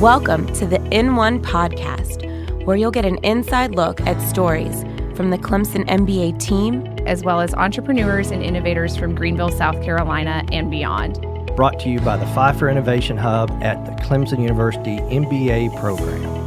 Welcome to the In One podcast, where you'll get an inside look at stories from the Clemson MBA team, as well as entrepreneurs and innovators from Greenville, South Carolina, and beyond. Brought to you by the Pfeiffer Innovation Hub at the Clemson University MBA program.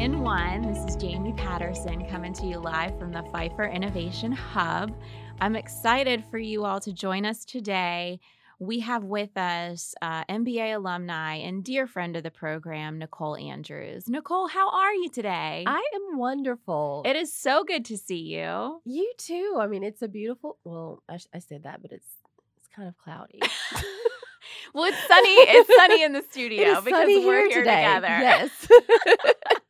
In One. This is Jamie Patterson coming to you live from the Pfeiffer Innovation Hub. I'm excited for you all to join us today. We have with us uh, MBA alumni and dear friend of the program, Nicole Andrews. Nicole, how are you today? I am wonderful. It is so good to see you. You too. I mean, it's a beautiful. Well, I, I said that, but it's it's kind of cloudy. well, it's sunny. It's sunny in the studio because we're here, here together. Yes.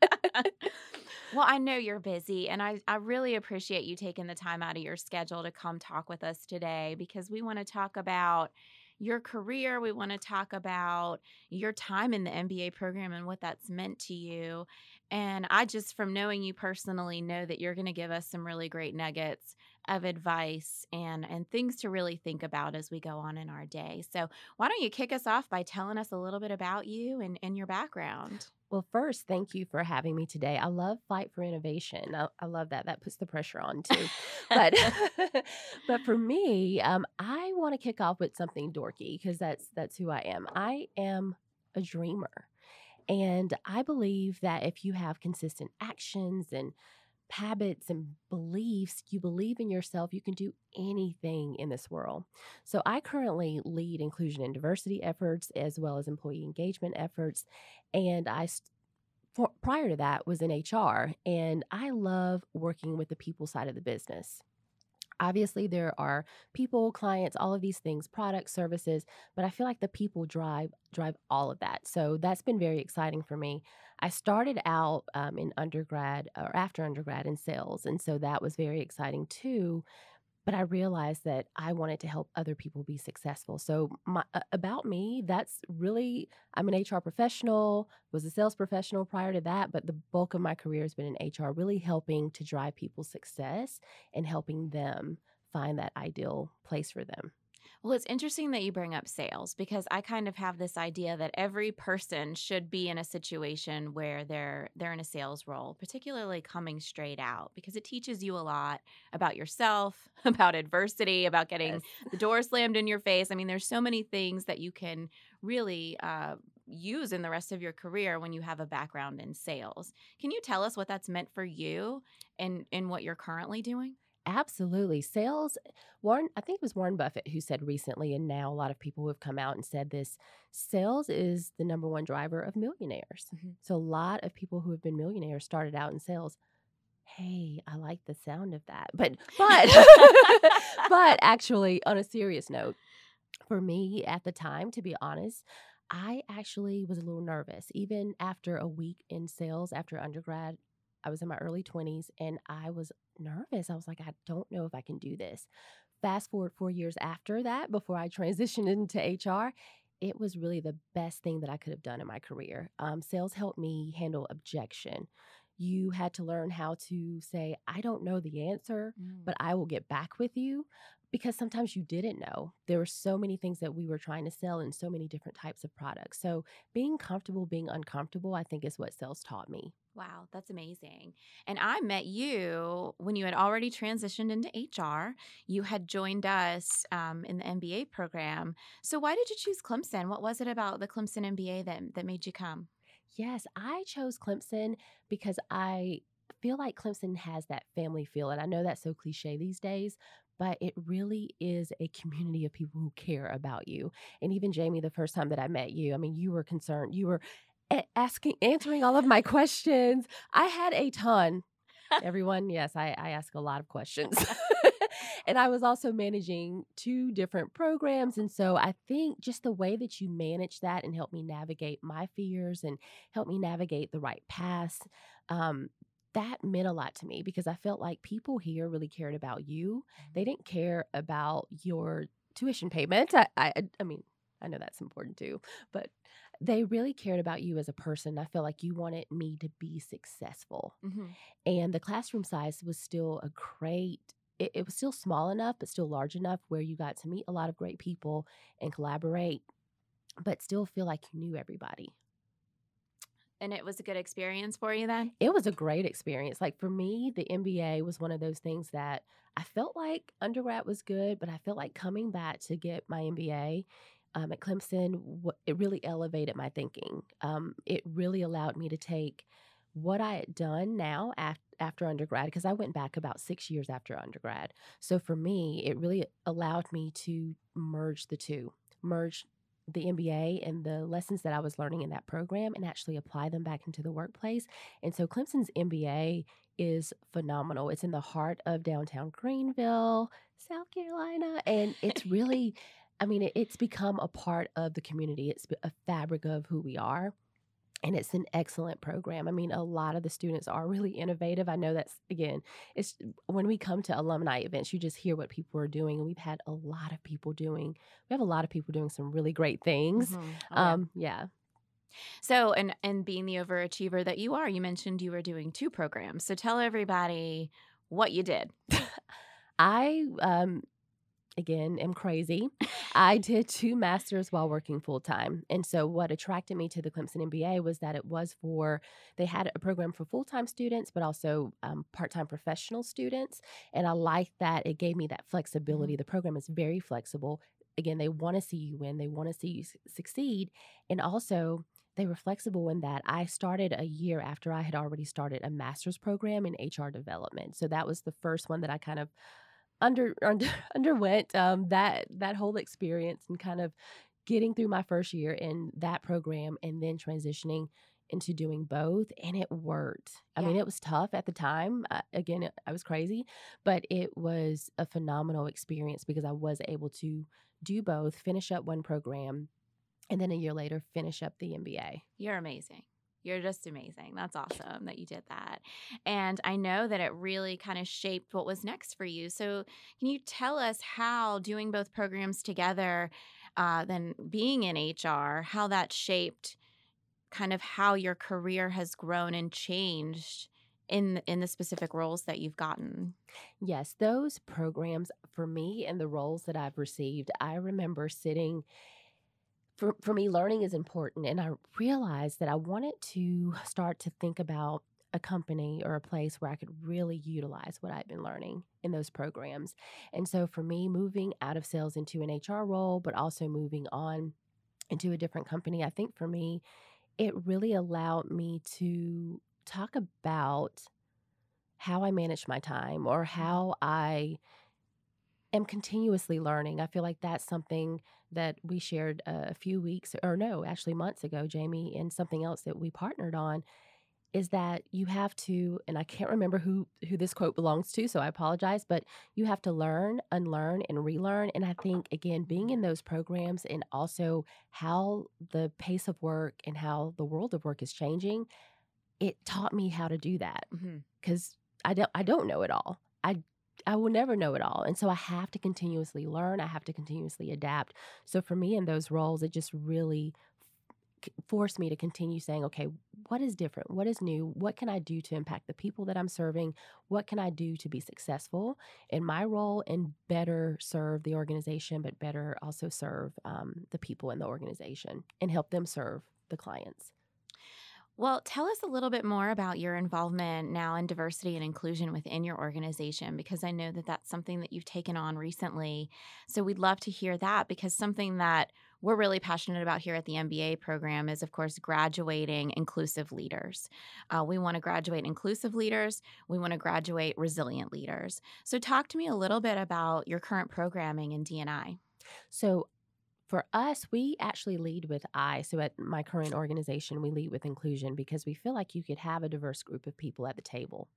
well, I know you're busy, and I, I really appreciate you taking the time out of your schedule to come talk with us today because we want to talk about your career. We want to talk about your time in the MBA program and what that's meant to you. And I just, from knowing you personally, know that you're going to give us some really great nuggets of advice and and things to really think about as we go on in our day. So why don't you kick us off by telling us a little bit about you and, and your background? Well, first, thank you for having me today. I love Fight for Innovation. I, I love that. That puts the pressure on too. but but for me, um, I want to kick off with something dorky because that's that's who I am. I am a dreamer. And I believe that if you have consistent actions and habits and beliefs, you believe in yourself, you can do anything in this world. So, I currently lead inclusion and diversity efforts as well as employee engagement efforts. And I, for, prior to that, was in HR. And I love working with the people side of the business. Obviously, there are people, clients, all of these things, products, services, but I feel like the people drive drive all of that. So that's been very exciting for me. I started out um, in undergrad or after undergrad in sales, and so that was very exciting too. But I realized that I wanted to help other people be successful. So my, uh, about me, that's really I'm an HR professional, was a sales professional prior to that, but the bulk of my career has been in HR, really helping to drive people's success and helping them find that ideal place for them. Well, it's interesting that you bring up sales because I kind of have this idea that every person should be in a situation where they're they're in a sales role, particularly coming straight out because it teaches you a lot about yourself, about adversity, about getting yes. the door slammed in your face. I mean, there's so many things that you can really uh, use in the rest of your career when you have a background in sales. Can you tell us what that's meant for you and in what you're currently doing? Absolutely. Sales, Warren, I think it was Warren Buffett who said recently, and now a lot of people have come out and said this sales is the number one driver of millionaires. Mm-hmm. So a lot of people who have been millionaires started out in sales. Hey, I like the sound of that. But, but, but actually, on a serious note, for me at the time, to be honest, I actually was a little nervous. Even after a week in sales after undergrad, I was in my early 20s and I was nervous. I was like, I don't know if I can do this. Fast forward four years after that, before I transitioned into HR, it was really the best thing that I could have done in my career. Um, sales helped me handle objection. You had to learn how to say, I don't know the answer, mm. but I will get back with you because sometimes you didn't know. There were so many things that we were trying to sell and so many different types of products. So being comfortable, being uncomfortable, I think is what sales taught me. Wow, that's amazing. And I met you when you had already transitioned into HR. You had joined us um, in the MBA program. So, why did you choose Clemson? What was it about the Clemson MBA that, that made you come? Yes, I chose Clemson because I feel like Clemson has that family feel. And I know that's so cliche these days, but it really is a community of people who care about you. And even Jamie, the first time that I met you, I mean, you were concerned. You were asking, answering all of my questions. I had a ton. Everyone, yes, I, I ask a lot of questions. and I was also managing two different programs. And so I think just the way that you manage that and help me navigate my fears and help me navigate the right paths, um, that meant a lot to me because I felt like people here really cared about you. They mm-hmm. didn't care about your tuition payment. I, I, I mean, I know that's important too, but they really cared about you as a person. I felt like you wanted me to be successful. Mm-hmm. And the classroom size was still a great it, it was still small enough, but still large enough where you got to meet a lot of great people and collaborate, but still feel like you knew everybody. And it was a good experience for you then? It was a great experience. Like for me, the MBA was one of those things that I felt like undergrad was good, but I felt like coming back to get my MBA um, at Clemson, it really elevated my thinking. Um, it really allowed me to take what I had done now after, after undergrad, because I went back about six years after undergrad. So for me, it really allowed me to merge the two, merge the MBA and the lessons that I was learning in that program and actually apply them back into the workplace. And so Clemson's MBA is phenomenal. It's in the heart of downtown Greenville, South Carolina, and it's really I mean, it, it's become a part of the community. It's a fabric of who we are and it's an excellent program. I mean, a lot of the students are really innovative. I know that's again, it's when we come to alumni events, you just hear what people are doing, and we've had a lot of people doing. We have a lot of people doing some really great things. Mm-hmm. Oh, um, yeah. yeah. So, and and being the overachiever that you are, you mentioned you were doing two programs. So, tell everybody what you did. I um, again am crazy. I did two masters while working full time. And so what attracted me to the Clemson MBA was that it was for they had a program for full-time students but also um, part-time professional students and I liked that it gave me that mm-hmm. flexibility. Mm-hmm. The program is very flexible. Again, they want to see you win, they want to see you succeed and also they were flexible in that I started a year after I had already started a master's program in HR development. So that was the first one that I kind of under, under underwent um, that that whole experience and kind of getting through my first year in that program and then transitioning into doing both and it worked. I yeah. mean, it was tough at the time. Uh, again, I was crazy, but it was a phenomenal experience because I was able to do both, finish up one program, and then a year later finish up the MBA. You're amazing. You're just amazing. That's awesome that you did that. And I know that it really kind of shaped what was next for you. So, can you tell us how doing both programs together, uh, then being in HR, how that shaped kind of how your career has grown and changed? in in the specific roles that you've gotten. Yes, those programs for me and the roles that I've received, I remember sitting for, for me, learning is important. And I realized that I wanted to start to think about a company or a place where I could really utilize what I've been learning in those programs. And so for me, moving out of sales into an HR role, but also moving on into a different company, I think for me, it really allowed me to talk about how I manage my time or mm-hmm. how I am continuously learning. I feel like that's something that we shared a few weeks or no, actually months ago, Jamie, and something else that we partnered on is that you have to and I can't remember who who this quote belongs to, so I apologize, but you have to learn, unlearn and relearn and I think again being in those programs and also how the pace of work and how the world of work is changing, it taught me how to do that mm-hmm. cuz I don't I don't know it all. I I will never know it all. And so I have to continuously learn, I have to continuously adapt. So for me in those roles, it just really forced me to continue saying, okay, what is different? What is new? What can I do to impact the people that I'm serving? What can I do to be successful in my role and better serve the organization, but better also serve um, the people in the organization and help them serve the clients? Well, tell us a little bit more about your involvement now in diversity and inclusion within your organization, because I know that that's something that you've taken on recently. So we'd love to hear that because something that we're really passionate about here at the MBA program is, of course, graduating inclusive leaders. Uh, we want to graduate inclusive leaders. We want to graduate resilient leaders. So, talk to me a little bit about your current programming in DNI. So, for us, we actually lead with I. So at my current organization, we lead with inclusion because we feel like you could have a diverse group of people at the table.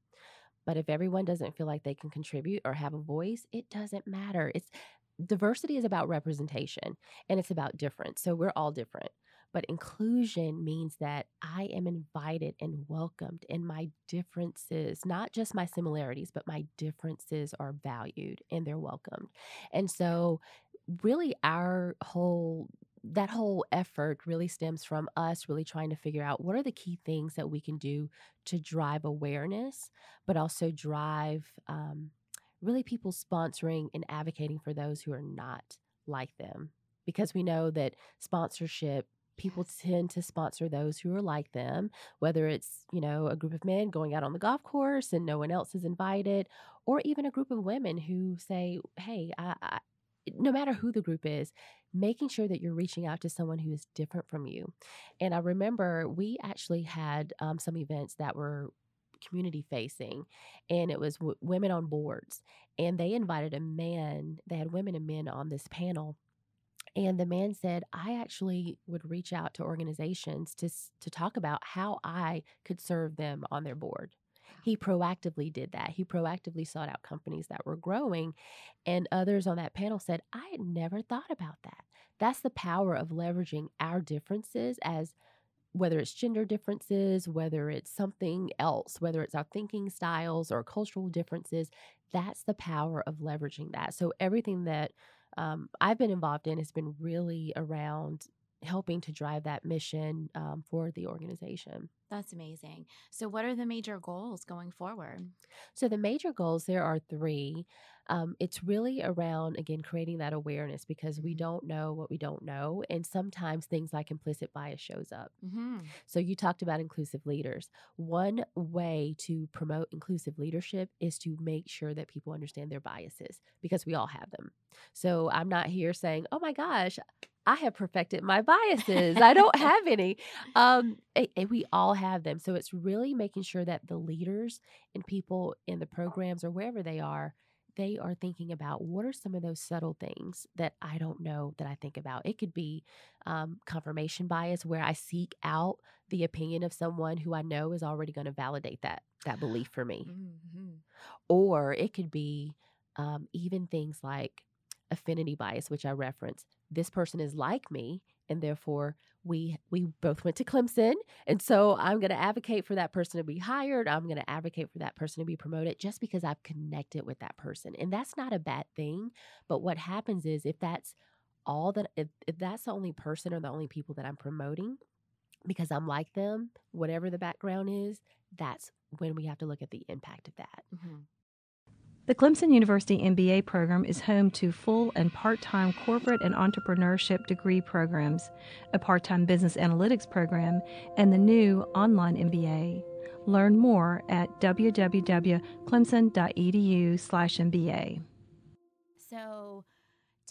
But if everyone doesn't feel like they can contribute or have a voice, it doesn't matter. It's diversity is about representation and it's about difference. So we're all different. But inclusion means that I am invited and welcomed, and my differences, not just my similarities, but my differences are valued and they're welcomed. And so really our whole that whole effort really stems from us really trying to figure out what are the key things that we can do to drive awareness, but also drive um, really people sponsoring and advocating for those who are not like them. Because we know that sponsorship, people tend to sponsor those who are like them, whether it's, you know, a group of men going out on the golf course and no one else is invited, or even a group of women who say, hey, I, I no matter who the group is, making sure that you're reaching out to someone who is different from you. And I remember we actually had um, some events that were community facing, and it was w- women on boards. And they invited a man, they had women and men on this panel. And the man said, I actually would reach out to organizations to, to talk about how I could serve them on their board. He proactively did that. He proactively sought out companies that were growing. And others on that panel said, I had never thought about that. That's the power of leveraging our differences as whether it's gender differences, whether it's something else, whether it's our thinking styles or cultural differences, that's the power of leveraging that. So everything that um, I've been involved in has been really around helping to drive that mission um, for the organization. That's amazing. So, what are the major goals going forward? So the major goals there are three. Um, it's really around again creating that awareness because we Mhm. don't know what we don't know, and sometimes things like implicit bias shows up. hmm So you talked about inclusive leaders. One way to promote inclusive leadership is to make sure that people understand their biases because we all have them. So I'm not here saying, "Oh my gosh, I have perfected my biases. I don't have any." Um, a- and we all have them. So it's really making sure that the leaders and people in the programs or wherever they are they are thinking about what are some of those subtle things that I don't know that I think about. It could be um, confirmation bias, where I seek out the opinion of someone who I know is already going to validate that that belief for me, hmm or it could be um, even things like affinity bias, which I reference. This person is like me, and therefore we we both went to Clemson, and so I'm going to advocate for that person to be hired. I'm going to advocate for that person to be promoted just because I've connected with that person, and that's not a bad thing. But what happens is if that's all that if, if that's the only person or the only people that I'm promoting because I'm like them, whatever the background is, that's when we have to look at the impact of that. hmm The Clemson University MBA program is home to full and part time corporate and entrepreneurship degree programs, a part time business analytics program, and the new online MBA. Learn more at www.clemson.edu/slash MBA. So,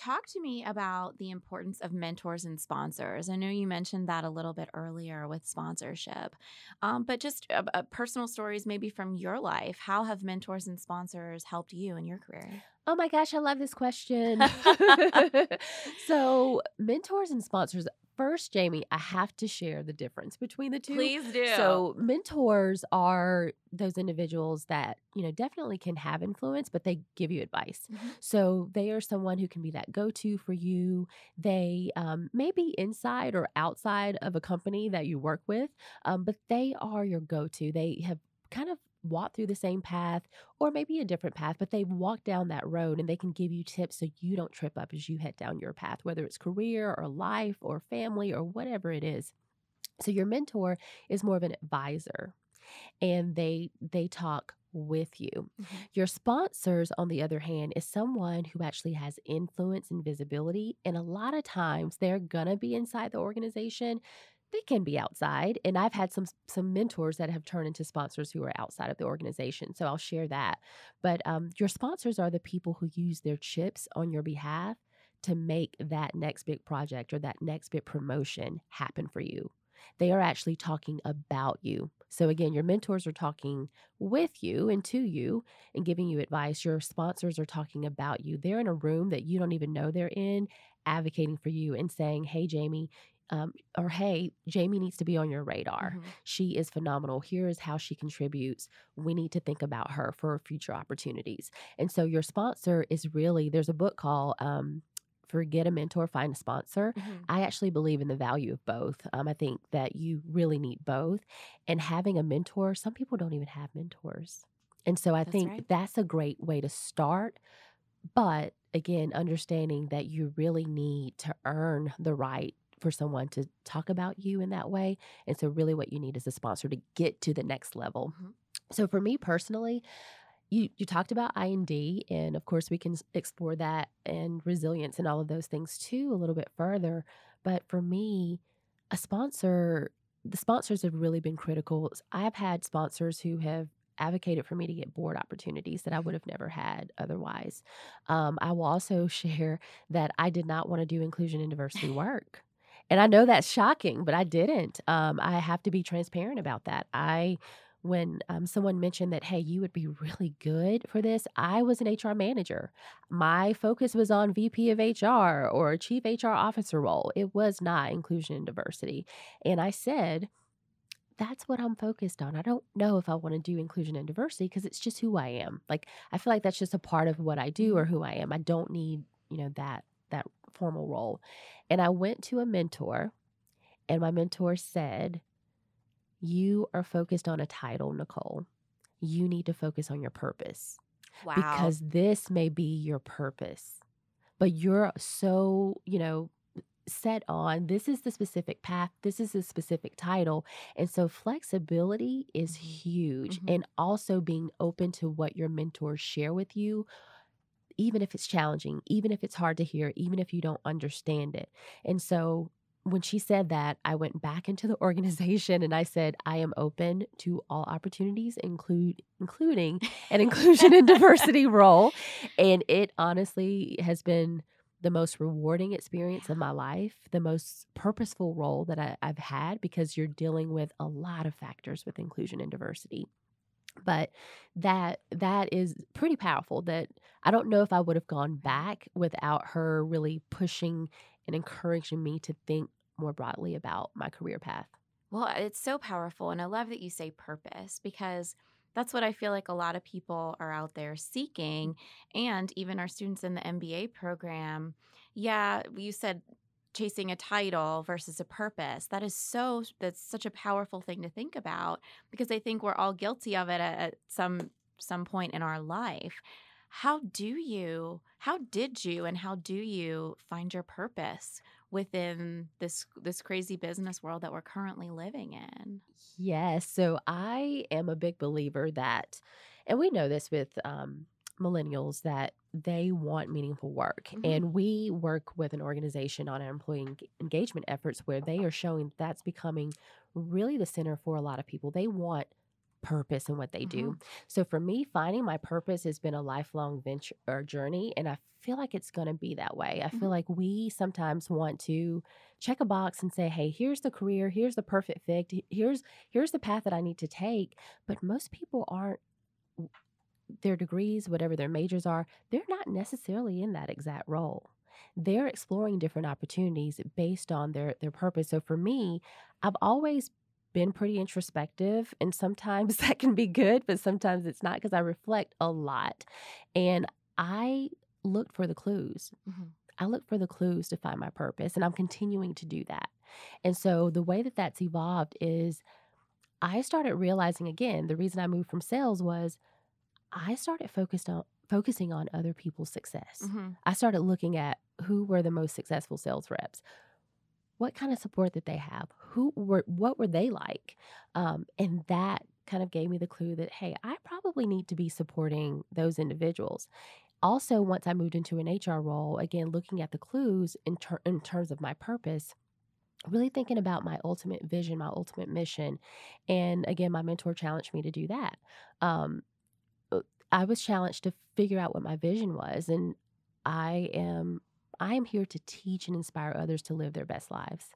talk to me about the importance of mentors and sponsors. I know you mentioned that a little bit earlier with sponsorship, um, but just uh, uh, personal stories maybe from your life. How have mentors and sponsors helped you in your career? Oh my gosh, I love this question. so, mentors and sponsors. First, Jamie, I have to share the difference between the two. Please do. So, mentors are those individuals that, you know, definitely can have influence, but they give you advice. Mhm. So, they are someone who can be that go to for you. They um, may be inside or outside of a company that you work with, um, but they are your go to. They have kind of walked through the same path or maybe a different path, but they've walked down that road and they can give you tips so you don't trip up as you head down your path, whether it's career or life or family or whatever it is. So your mentor is more of an advisor and they they talk with you. Mhm. Your sponsors on the other hand is someone who actually has influence and visibility and a lot of times they're going to be inside the organization. They can be outside and I've had some some mentors that have turned into sponsors who are outside of the organization. So I'll share that. But um, your sponsors are the people who use their chips on your behalf to make that next big project or that next big promotion happen for you. They are actually talking about you. So, again, your mentors are talking with you and to you and giving you advice. Your sponsors are talking about you. They're in a room that you don't even know they're in, advocating for you and saying, Hey, Jamie, um, or Hey, Jamie needs to be on your radar. Mhm. She is phenomenal. Here is how she contributes. We need to think about her for future opportunities. And so, your sponsor is really, there's a book called, um, Forget a Mentor, Find a Sponsor. Mhm. I actually believe in the value of both. Um, I think that you really need both. And having a mentor, some people don't even have mentors. And so I That's think right. that's a great way to start. But again, understanding that you really need to earn the right for someone to talk about you in that way. And so, really, what you need is a sponsor to get to the next level. Mhm. So, for me personally, you you talked about I and D, and of course we can explore that and resilience and all of those things too a little bit further. But for me, a sponsor, the sponsors have really been critical. I've had sponsors who have advocated for me to get board opportunities that I would have never had otherwise. Um, I will also share that I did not want to do inclusion and diversity work. And I know that's shocking, but I didn't. Um, I have to be transparent about that. I when um, someone mentioned that, hey, you would be really good for this, I was an HR manager. My focus was on VP of HR or Chief HR Officer role. It was not inclusion and diversity. And I said, that's what I'm focused on. I don't know if I want to do inclusion and diversity because it's just who I am. Like I feel like that's just a part of what I do or who I am. I don't need, you know, that that formal role. And I went to a mentor and my mentor said, "You are focused on a title, Nicole. You need to focus on your purpose Wow. because this may be your purpose. But you're so, you know, set on this is the specific path, this is the specific title. And so flexibility is Mhm. huge. Mhm. And also being open to what your mentors share with you, even if it's challenging, even if it's hard to hear, even if you don't understand it. And so when she said that, I went back into the organization and I said, I am open to all opportunities, include including an inclusion and diversity role. And it honestly has been the most rewarding experience of my life, the most purposeful role that I, I've had because you're dealing with a lot of factors with inclusion and diversity. But that that is pretty powerful. That I don't know if I would have gone back without her really pushing and encouraging me to think more broadly about my career path. Well, uh, it's so powerful. And I love that you say purpose because that's what I feel like a lot of people are out there seeking. And even our students in the MBA program. Yeah, you said chasing a title versus a purpose. That is so, that's such a powerful thing to think about because I think we're all guilty of it at, at some some point in our life. How do you, how did you, and how do you find your purpose within this this crazy business world that we're currently living in. Yes. So I am a big believer that, and we know this with um, millennials, that they want meaningful work. Mhm. And we work with an organization on our employee eng- engagement efforts where they are showing that's becoming really the center for a lot of people. They want purpose in what they do. So for me, finding my purpose has been a lifelong venture or journey. And I feel like it's going to be that way. I Mhm. feel like we sometimes want to check a box and say, hey, here's the career, here's the perfect fit, here's here's the path that I need to take. But most people aren't their degrees, whatever their majors are, they're not necessarily in that exact role. They're exploring different opportunities based on their their purpose. So for me, I've always been pretty introspective and sometimes that can be good, but sometimes it's not because I reflect a lot. And I looked for the clues. Mhm. I look for the clues to find my purpose, and I'm continuing to do that. And so the way that that's evolved is I started realizing again, the reason I moved from sales was I started focused on focusing on other people's success. Mhm. I started looking at who were the most successful sales reps. What kind of support did they have? Who were what were they like? Um, and that kind of gave me the clue that hey, I probably need to be supporting those individuals. Also, once I moved into an HR role, again looking at the clues in, ter- in terms of my purpose, really thinking about my ultimate vision, my ultimate mission, and again, my mentor challenged me to do that. Um, I was challenged to figure out what my vision was, and I am I am here to teach and inspire others to live their best lives.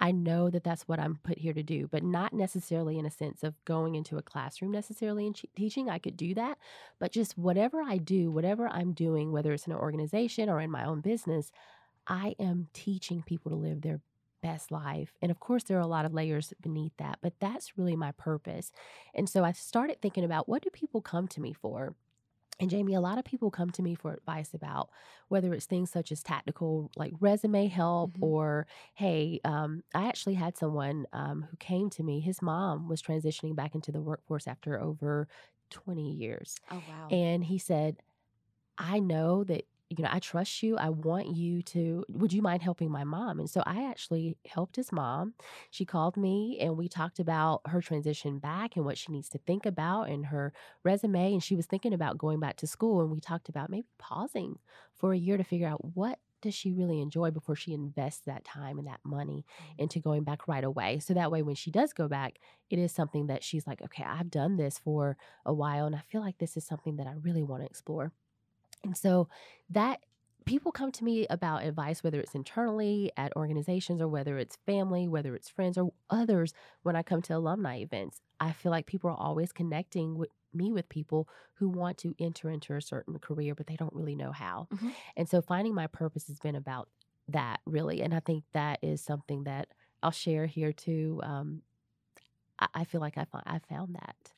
I know that that's what I'm put here to do, but not necessarily in a sense of going into a classroom necessarily and ch- teaching. I could do that, but just whatever I do, whatever I'm doing, whether it's in an organization or in my own business, I am teaching people to live their best life. And of course, there are a lot of layers beneath that, but that's really my purpose. And so I started thinking about what do people come to me for? And Jamie, a lot of people come to me for advice about whether it's things such as tactical, like resume help, Mhm. or hey, um, I actually had someone um, who came to me. His mom was transitioning back into the workforce after over 20 years. Oh wow. And he said, I know that you know, I trust you. I want you to, would you mind helping my mom? And so I actually helped his mom. She called me and we talked about her transition back and what she needs to think about and her resume. And she was thinking about going back to school. And we talked about maybe pausing for a year to figure out what does she really enjoy before she invests that time and that money Mm-hmm. into going back right away. So that way, when she does go back, it is something that she's like, okay, I've done this for a while and I feel like this is something that I really want to explore. And so that people come to me about advice, whether it's internally at organizations or whether it's family, whether it's friends or others when I come to alumni events. I feel like people are always connecting with me with people who want to enter into a certain career, but they don't really know how. Mhm. And so finding my purpose has been about that really. And I think that is something that I'll share here too. Um, I, I feel like I, I found that.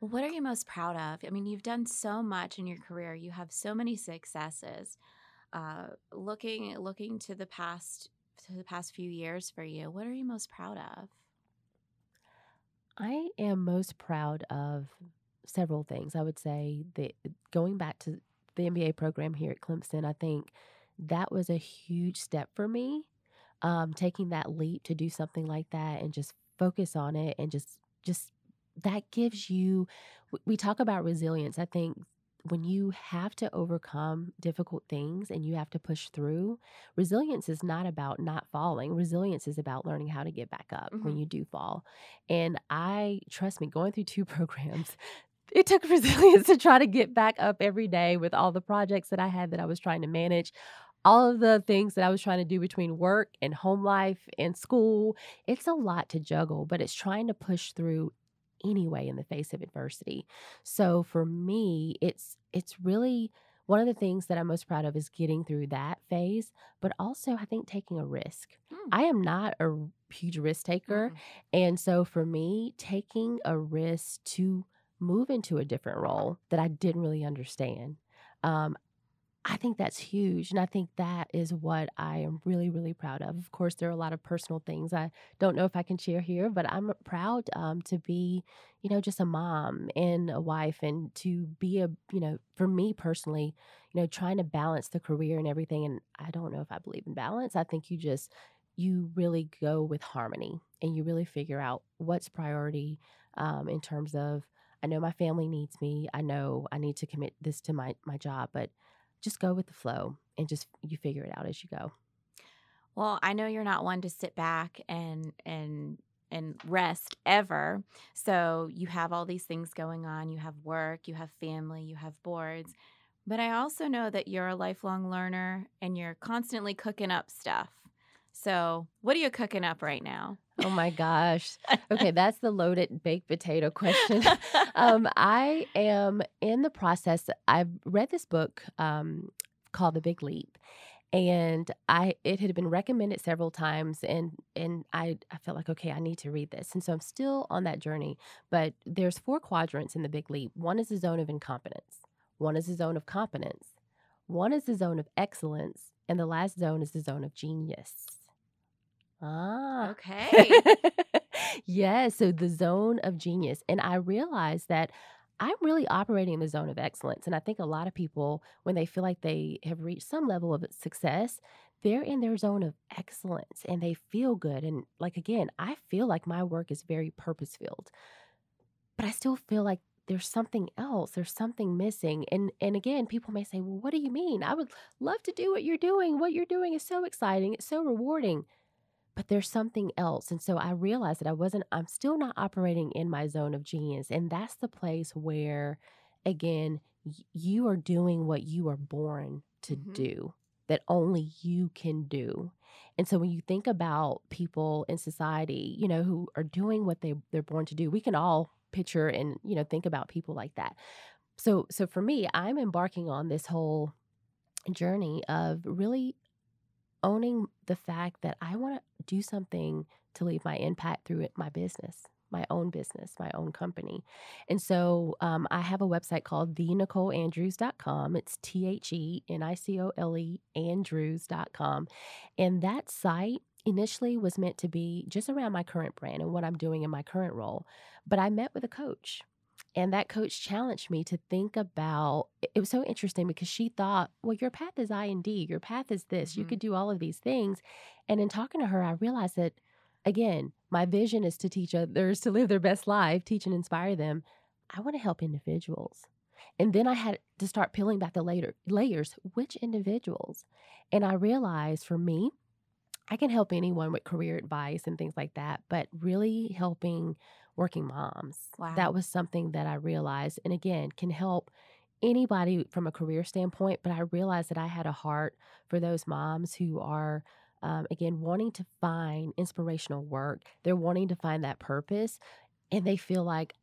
Well, what are you most proud of? I mean, you've done so much in your career. You have so many successes. Uh, looking looking to the past to the past few years for you, what are you most proud of? I am most proud of several things. I would say that going back to the MBA program here at Clemson, I think that was a huge step for me. Um, taking that leap to do something like that and just focus on it and just just that gives you we talk about resilience. I think when you have to overcome difficult things and you have to push through, resilience is not about not falling. Resilience is about learning how to get back up when Mhm. you do fall. And I trust me, going through two programs, it took resilience to try to get back up every day with all the projects that I had that I was trying to manage, all of the things that I was trying to do between work and home life and school. It's a lot to juggle, but it's trying to push through anyway in the face of adversity. So for me, it's it's really one of the things that I'm most proud of is getting through that phase, but also I think taking a risk. Mm. I am not a huge risk taker. Mm. And so for me, taking a risk to move into a different role that I didn't really understand, um, I think that's huge. And I think that is what I am really, really proud of. Of course, there are a lot of personal things I don't know if I can share here, but I'm proud um, to be, you know, just a mom and a wife and to be a, you know, for me personally, you know, trying to balance the career and everything. And I don't know if I believe in balance. I think you just, you really go with harmony and you really figure out what's priority um, in terms of I know my family needs me. I know I need to commit this to my my job, but just go with the flow and just you figure it out as you go. Well, I know you're not one to sit back and and and rest ever. So you have all these things going on. You have work, you have family, you have boards. But I also know that you're a lifelong learner and you're constantly cooking up stuff. So, what are you cooking up right now? Oh my gosh. Okay, that's the loaded baked potato question. um, I am in the process. I've read this book um, called The Big Leap, and I it had been recommended several times, and and I I felt like okay, I need to read this, and so I'm still on that journey. But there's four quadrants in The Big Leap. One is the zone of incompetence. One is the zone of competence. One is the zone of excellence, and the last zone is the zone of genius. Ah, okay. yes. So the zone of genius. And I realized that I'm really operating in the zone of excellence. And I think a lot of people, when they feel like they have reached some level of success, they're in their zone of excellence and they feel good. And like, again, I feel like my work is very purpose filled, but I still feel like there's something else there's something missing and and again people may say well what do you mean i would love to do what you're doing what you're doing is so exciting it's so rewarding but there's something else. And so I realized that I wasn't, I'm still not operating in my zone of genius. And that's the place where, again, you are doing what you are born to Mhm. do, that only you can do. And so when you think about people in society, you know, who are doing what they, they're born to do, we can all picture and, you know, think about people like that. So, so for me, I'm embarking on this whole journey of really owning the fact that I want to do something to leave my impact through it, my business, my own business, my own company. And so um, I have a website called thenicoleandrews.com. It's T H E N I C O L E Andrews.com. And that site initially was meant to be just around my current brand and what I'm doing in my current role. But I met with a coach And that coach challenged me to think about it was so interesting because she thought, well, your path is I and D, your path is this, you Mhm. could do all of these things. And in talking to her, I realized that again, my vision is to teach others to live their best life, teach and inspire them. I want to help individuals. And then I had to start peeling back the later layers. Which individuals? And I realized for me, I can help anyone with career advice and things like that, but really helping working moms. Wow. That was something that I realized, and again, can help anybody from a career standpoint. But I realized that I had a heart for those moms who are, um, again, wanting to find inspirational work. They're wanting to find that purpose, and they feel like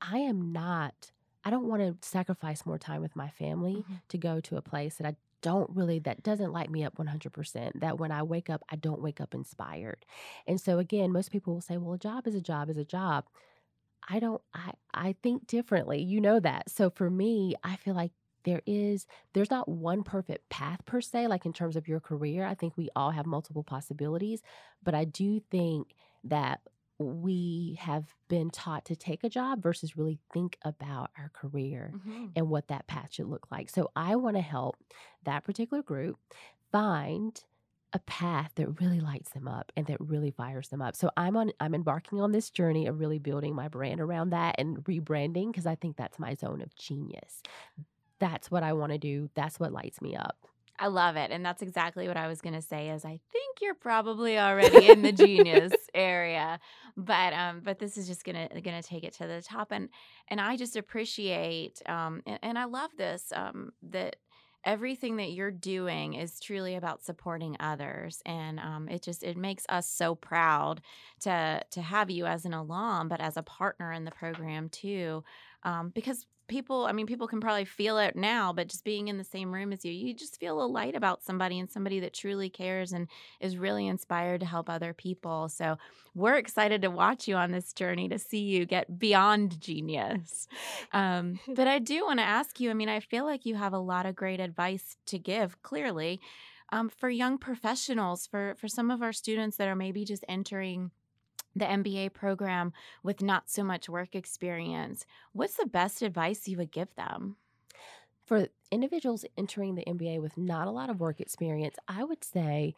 I am not. I don't want to sacrifice more time with my family Mhm. to go to a place that I don't really that doesn't light me up 100% that when i wake up i don't wake up inspired. And so again most people will say well a job is a job is a job. I don't i i think differently you know that. So for me i feel like there is there's not one perfect path per se like in terms of your career i think we all have multiple possibilities but i do think that we have been taught to take a job versus really think about our career Mhm. and what that path should look like. So I want to help that particular group find a path that really lights them up and that really fires them up. So I'm on I'm embarking on this journey of really building my brand around that and rebranding because I think that's my zone of genius. That's what I want to do. That's what lights me up. I love it. And that's exactly what I was going to say is I think you're probably already in the genius area. But um but this is just going to going to take it to the top and and I just appreciate um and, and I love this um that everything that you're doing is truly about supporting others and um, it just it makes us so proud to to have you as an alum but as a partner in the program too um, because people i mean people can probably feel it now but just being in the same room as you you just feel a light about somebody and somebody that truly cares and is really inspired to help other people. So we're excited to watch you on this journey to see you get beyond genius. Um, but i do want to ask you i mean i feel like you have a lot of great advice to give clearly um, for young professionals for for some of our students that are maybe just entering the MBA program with not so much work experience, what's the best advice you would give them? For individuals entering the MBA with not a lot of work experience, I would say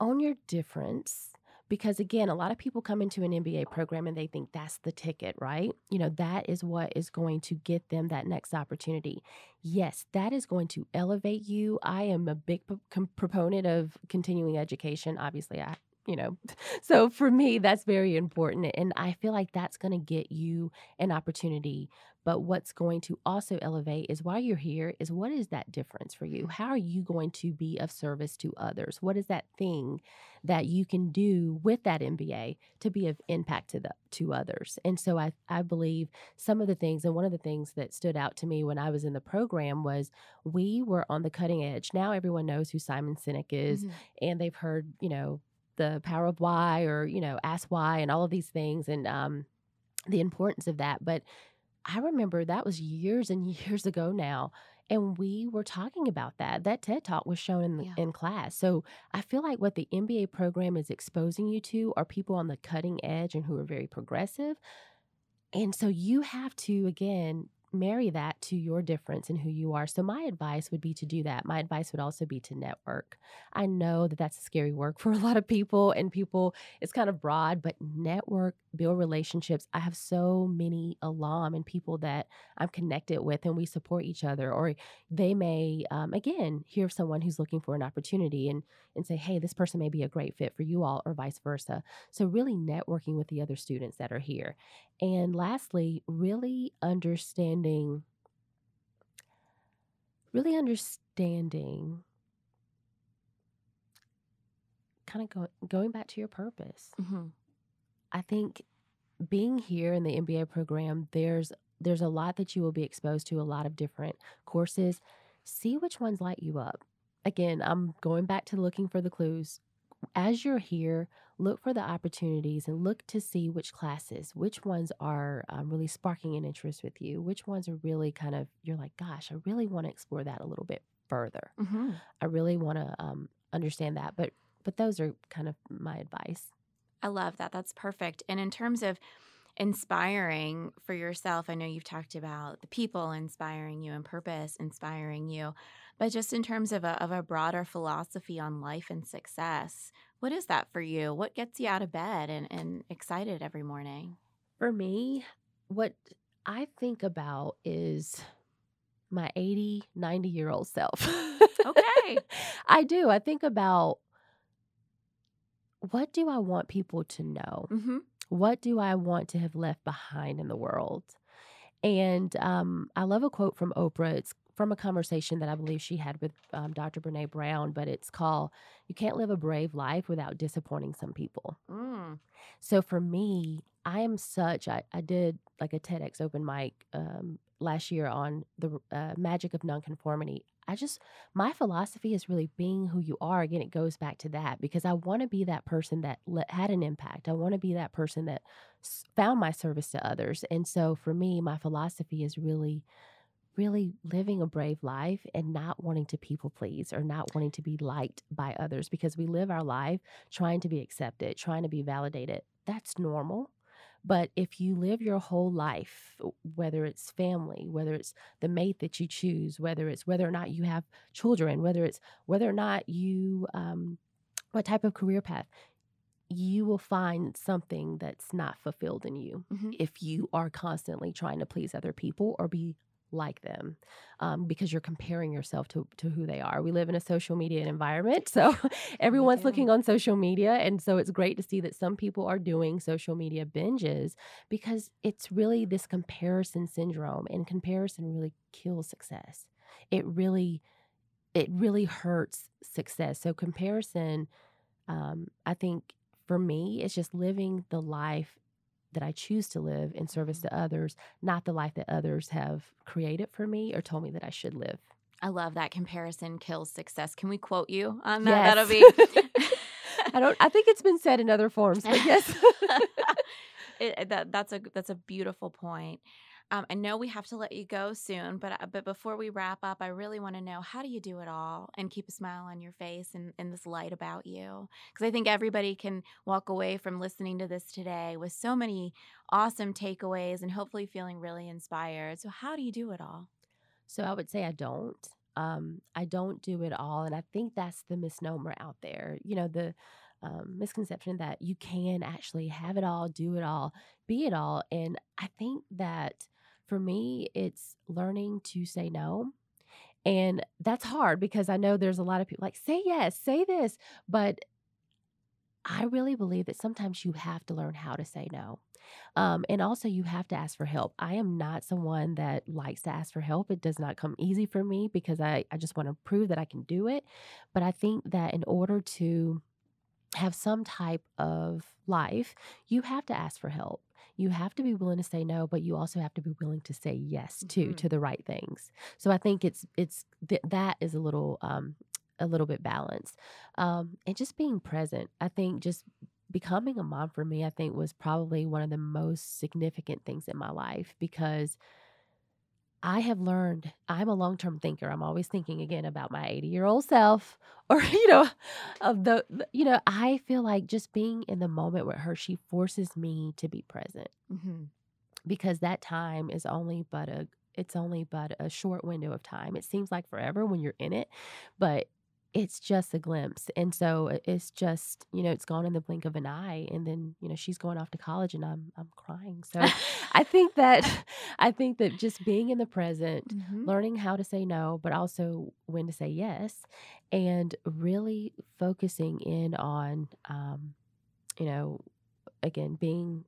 own your difference. Because again, a lot of people come into an MBA program and they think that's the ticket, right? You know, that is what is going to get them that next opportunity. Yes, that is going to elevate you. I am a big p- proponent of continuing education. Obviously, I you know. So for me, that's very important. And I feel like that's going to get you an opportunity. But what's going to also elevate is why you're here, is what is that difference for you? How are you going to be of service to others? What is that thing that you can do with that MBA to be of impact to the to others? And so I, I believe some of the things, and one of the things that stood out to me when I was in the program was we were on the cutting edge. Now everyone knows who Simon Sinek is, Mhm. and they've heard, you know, the power of why or you know ask why and all of these things and um the importance of that but i remember that was years and years ago now and we were talking about that that ted talk was shown in, Yeah. in class so i feel like what the mba program is exposing you to are people on the cutting edge and who are very progressive and so you have to again marry that to your difference and who you are. So my advice would be to do that. My advice would also be to network. I know that that's a scary work for a lot of people and people it's kind of broad, but network, build relationships. I have so many alum and people that I'm connected with and we support each other or they may um, again hear of someone who's looking for an opportunity and and say, "Hey, this person may be a great fit for you all," or vice versa. So really networking with the other students that are here. And lastly, really understanding, really understanding, kind of go, going back to your purpose. Mhm. I think being here in the MBA program, there's there's a lot that you will be exposed to, a lot of different courses. See which ones light you up. Again, I'm going back to looking for the clues. As you're here, look for the opportunities and look to see which classes, which ones are um, really sparking an interest with you, which ones are really kind of, you're like, gosh, I really want to explore that a little bit further. Mhm. I really want to um, understand that. But but those are kind of my advice. I love that. That's perfect. And in terms of inspiring for yourself. I know you've talked about the people inspiring you and purpose inspiring you, but just in terms of a, of a broader philosophy on life and success, what is that for you? What gets you out of bed and, and excited every morning? For me, what I think about is my 80, 90 year old self. Okay. I do. I think about what do I want people to know? hmm What do I want to have left behind in the world? And um, I love a quote from Oprah. It's from a conversation that I believe she had with um, Dr. Brene Brown, but it's called You Can't Live a Brave Life Without Disappointing Some People. Mm. So for me, I am such, I, I did like a TEDx open mic um, last year on the uh, magic of nonconformity. I just, my philosophy is really being who you are. Again, it goes back to that because I want to be that person that had an impact. I want to be that person that found my service to others. And so for me, my philosophy is really, really living a brave life and not wanting to people please or not wanting to be liked by others because we live our life trying to be accepted, trying to be validated. That's normal. But if you live your whole life, whether it's family, whether it's the mate that you choose, whether it's whether or not you have children, whether it's whether or not you, um, what type of career path, you will find something that's not fulfilled in you Mhm. if you are constantly trying to please other people or be like them um, because you're comparing yourself to, to who they are. We live in a social media environment. So everyone's looking on social media. And so it's great to see that some people are doing social media binges because it's really this comparison syndrome and comparison really kills success. It really, it really hurts success. So comparison, um, I think for me, it's just living the life that I choose to live in service mm-hmm. to others, not the life that others have created for me or told me that I should live. I love that comparison kills success. Can we quote you on that? That'll be. I don't. I think it's been said in other forms, but yes. it, that that's a that's a beautiful point. Um, I know we have to let you go soon, but uh, but before we wrap up, I really want to know how do you do it all and keep a smile on your face and, and this light about you? Because I think everybody can walk away from listening to this today with so many awesome takeaways and hopefully feeling really inspired. So how do you do it all? So I would say I don't. Um, I don't do it all, and I think that's the misnomer out there. You know, the um, misconception that you can actually have it all, do it all, be it all, and I think that for me, it's learning to say no. And that's hard because I know there's a lot of people like, say yes, say this. But I really believe that sometimes you have to learn how to say no. Um, and also, you have to ask for help. I am not someone that likes to ask for help. It does not come easy for me because I, I just want to prove that I can do it. But I think that in order to have some type of life, you have to ask for help. You have to be willing to say no, but you also have to be willing to say yes too Mhm. to the right things. So I think it's it's th- that is a little um, a little bit balanced, um, and just being present. I think just becoming a mom for me, I think was probably one of the most significant things in my life because I have learned I'm a long term thinker. I'm always thinking again about my 80 year old self, or, you know, of the, you know, I feel like just being in the moment with her, she forces me to be present Mm-hmm. because that time is only but a, it's only but a short window of time. It seems like forever when you're in it, but it's just a glimpse. And so it's just, you know, it's gone in the blink of an eye. And then, you know, she's going off to college and I'm, I'm crying. So I think that, I think that just being in the present, Mm-hmm. learning how to say no, but also when to say yes, and really focusing in on, um, you know, again, being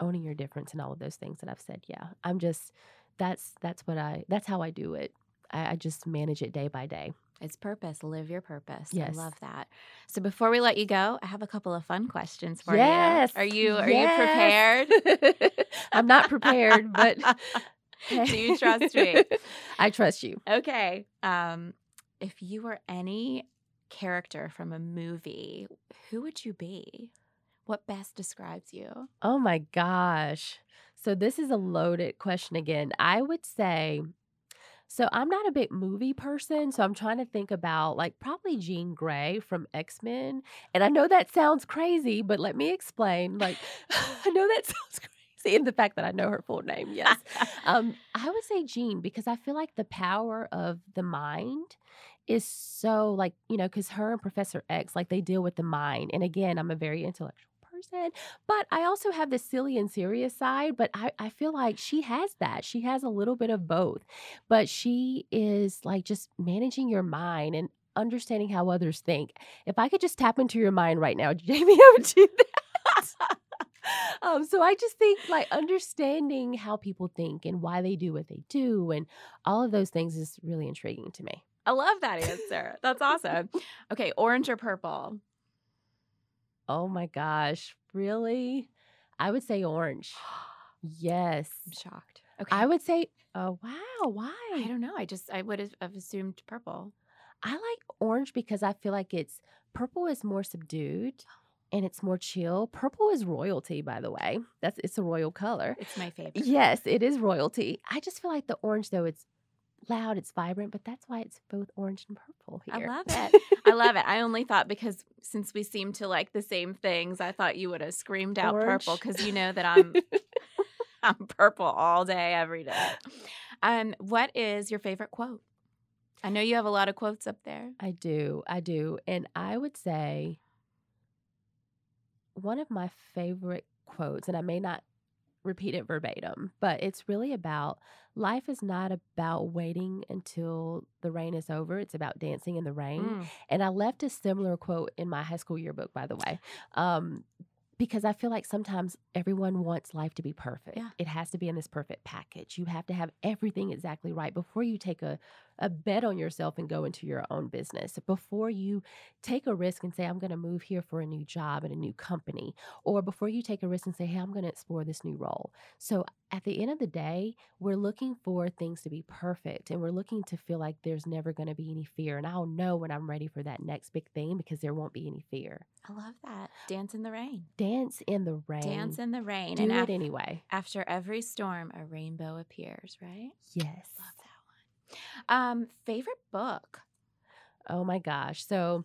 owning your difference and all of those things that I've said. Yeah, I'm just that's that's what I that's how I do it. I, I just manage it day by day. It's purpose. Live your purpose. Yes. I love that. So before we let you go, I have a couple of fun questions for yes. you. Are you are yes. you prepared? I'm not prepared, but Do you trust me? I trust you. Okay. Um, if you were any character from a movie, who would you be? What best describes you? Oh my gosh. So this is a loaded question again. I would say So I'm not a big movie person. So I'm trying to think about like probably Jean Grey from X Men. And I know that sounds crazy, but let me explain. Like, I know that sounds crazy. And the fact that I know her full name, yes. um, I would say Jean because I feel like the power of the mind is so like, you know, because her and Professor X, like they deal with the mind. And again, I'm a very intellectual person, but I also have the silly and serious side. But I, I feel like she has that. She has a little bit of both, but she is like just managing your mind and understanding how others think. If I could just tap into your mind right now, Jamie, I would do that. um, so I just think like understanding how people think and why they do what they do and all of those things is really intriguing to me. I love that answer. That's awesome. Okay, orange or purple? Oh my gosh, really? I would say orange. Yes. I'm shocked. Okay. I would say, oh, wow. Why? I don't know. I just I would have have assumed purple. I like orange because I feel like it's purple is more subdued and it's more chill. Purple is royalty, by the way. That's it's a royal color. It's my favorite. Yes, it is royalty. I just feel like the orange though it's loud, it's vibrant, but that's why it's both orange and purple here. I love it. I love it. I only thought because since we seem to like the same things, I thought you would have screamed out purple because you know that I'm I'm purple all day, every day. Um, what is your favorite quote? I know you have a lot of quotes up there. I do. I do. And I would say one of my favorite quotes, and I may not repeat it verbatim, but it's really about life is not about waiting until the rain is over. It's about dancing in the rain. Mm. And I left a similar quote in my high school yearbook, by the way, um, because I feel like sometimes everyone wants life to be perfect. Yeah. It has to be in this perfect package. You have to have everything exactly right before you take a, a bet on yourself and go into your own business. Before you take a risk and say, I'm going to move here for a new job and a new company, or before you take a risk and say, Hey, I'm going to explore this new role. So at the end of the day, we're looking for things to be perfect and we're looking to feel like there's never going to be any fear. And I'll know when I'm ready for that next big thing because there won't be any fear. I love that. Dance in the rain. Dance in the rain. Dance in the rain. Do and it af- anyway. after every storm, a rainbow appears, right? Yes. Love that. Um, favorite book? Oh my gosh. So,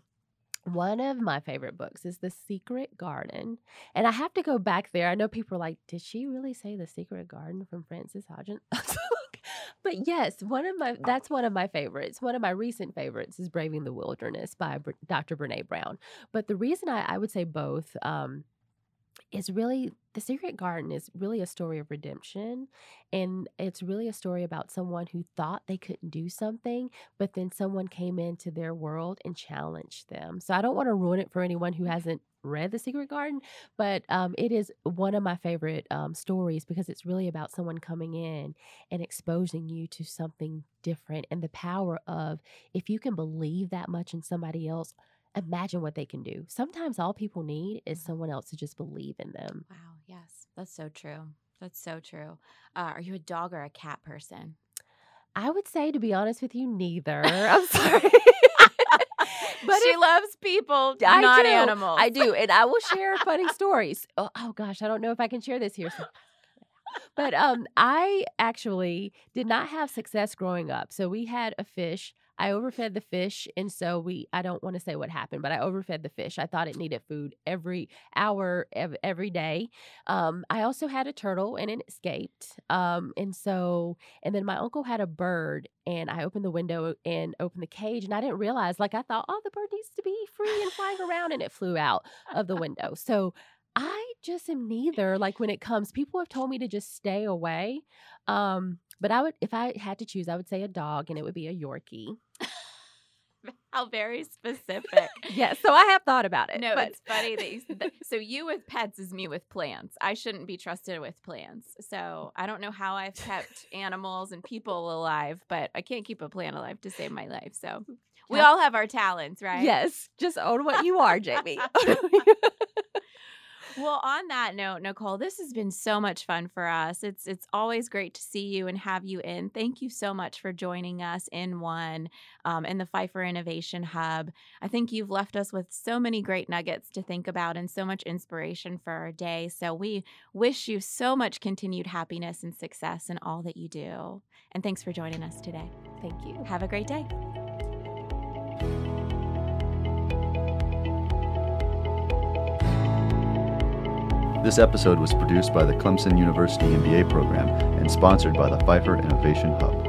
one of my favorite books is The Secret Garden. And I have to go back there. I know people are like, did she really say The Secret Garden from Frances Hodgson? but yes, one of my that's one of my favorites. One of my recent favorites is Braving the Wilderness by Dr. Brene Brown. But the reason I, I would say both um, is really The Secret Garden is really a story of redemption. And it's really a story about someone who thought they couldn't do something, but then someone came into their world and challenged them. So I don't want to ruin it for anyone who hasn't read The Secret Garden, but um, it is one of my favorite um, stories because it's really about someone coming in and exposing you to something different and the power of if you can believe that much in somebody else. Imagine what they can do. Sometimes all people need is someone else to just believe in them. Wow. Yes, that's so true. That's so true. Uh, are you a dog or a cat person? I would say, to be honest with you, neither. I'm sorry. but she if- loves people, I not do. animals. I do, and I will share funny stories. Oh, oh gosh, I don't know if I can share this here. so- But um, I actually did not have success growing up. So we had a fish. I overfed the fish, and so we. I don't want to say what happened, but I overfed the fish. I thought it needed food every hour, ev- every day. Um, I also had a turtle, and it escaped. Um, and so, and then my uncle had a bird, and I opened the window and opened the cage, and I didn't realize. Like I thought, oh, the bird needs to be free and flying around, and it flew out of the window. So I just am neither. Like when it comes, people have told me to just stay away. Um, but I would, if I had to choose, I would say a dog, and it would be a Yorkie. How very specific. Yes, so I have thought about it. no, but it's funny that you said that. So you with pets is me with plants. I shouldn't be trusted with plants. So I don't know how I've kept animals and people alive, but I can't keep a plant alive to save my life. So we all have our talents, right? yes, just own what you are, Jamie. well, on that note, Nicole, this has been so much fun for us. It's it's always great to see you and have you in. Thank you so much for joining us in one um, in the Pfeiffer Innovation Hub. I think you've left us with so many great nuggets to think about and so much inspiration for our day. So we wish you so much continued happiness and success in all that you do. And thanks for joining us today. Thank you. Have a great day. This episode was produced by the Clemson University MBA program and sponsored by the Pfeiffer Innovation Hub.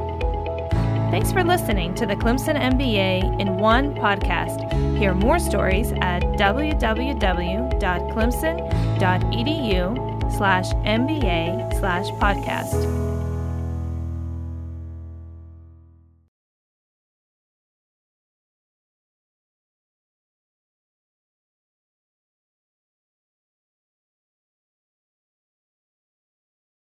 Thanks for listening to the Clemson MBA in One podcast. Hear more stories at www.clemson.edu slash MBA slash podcast.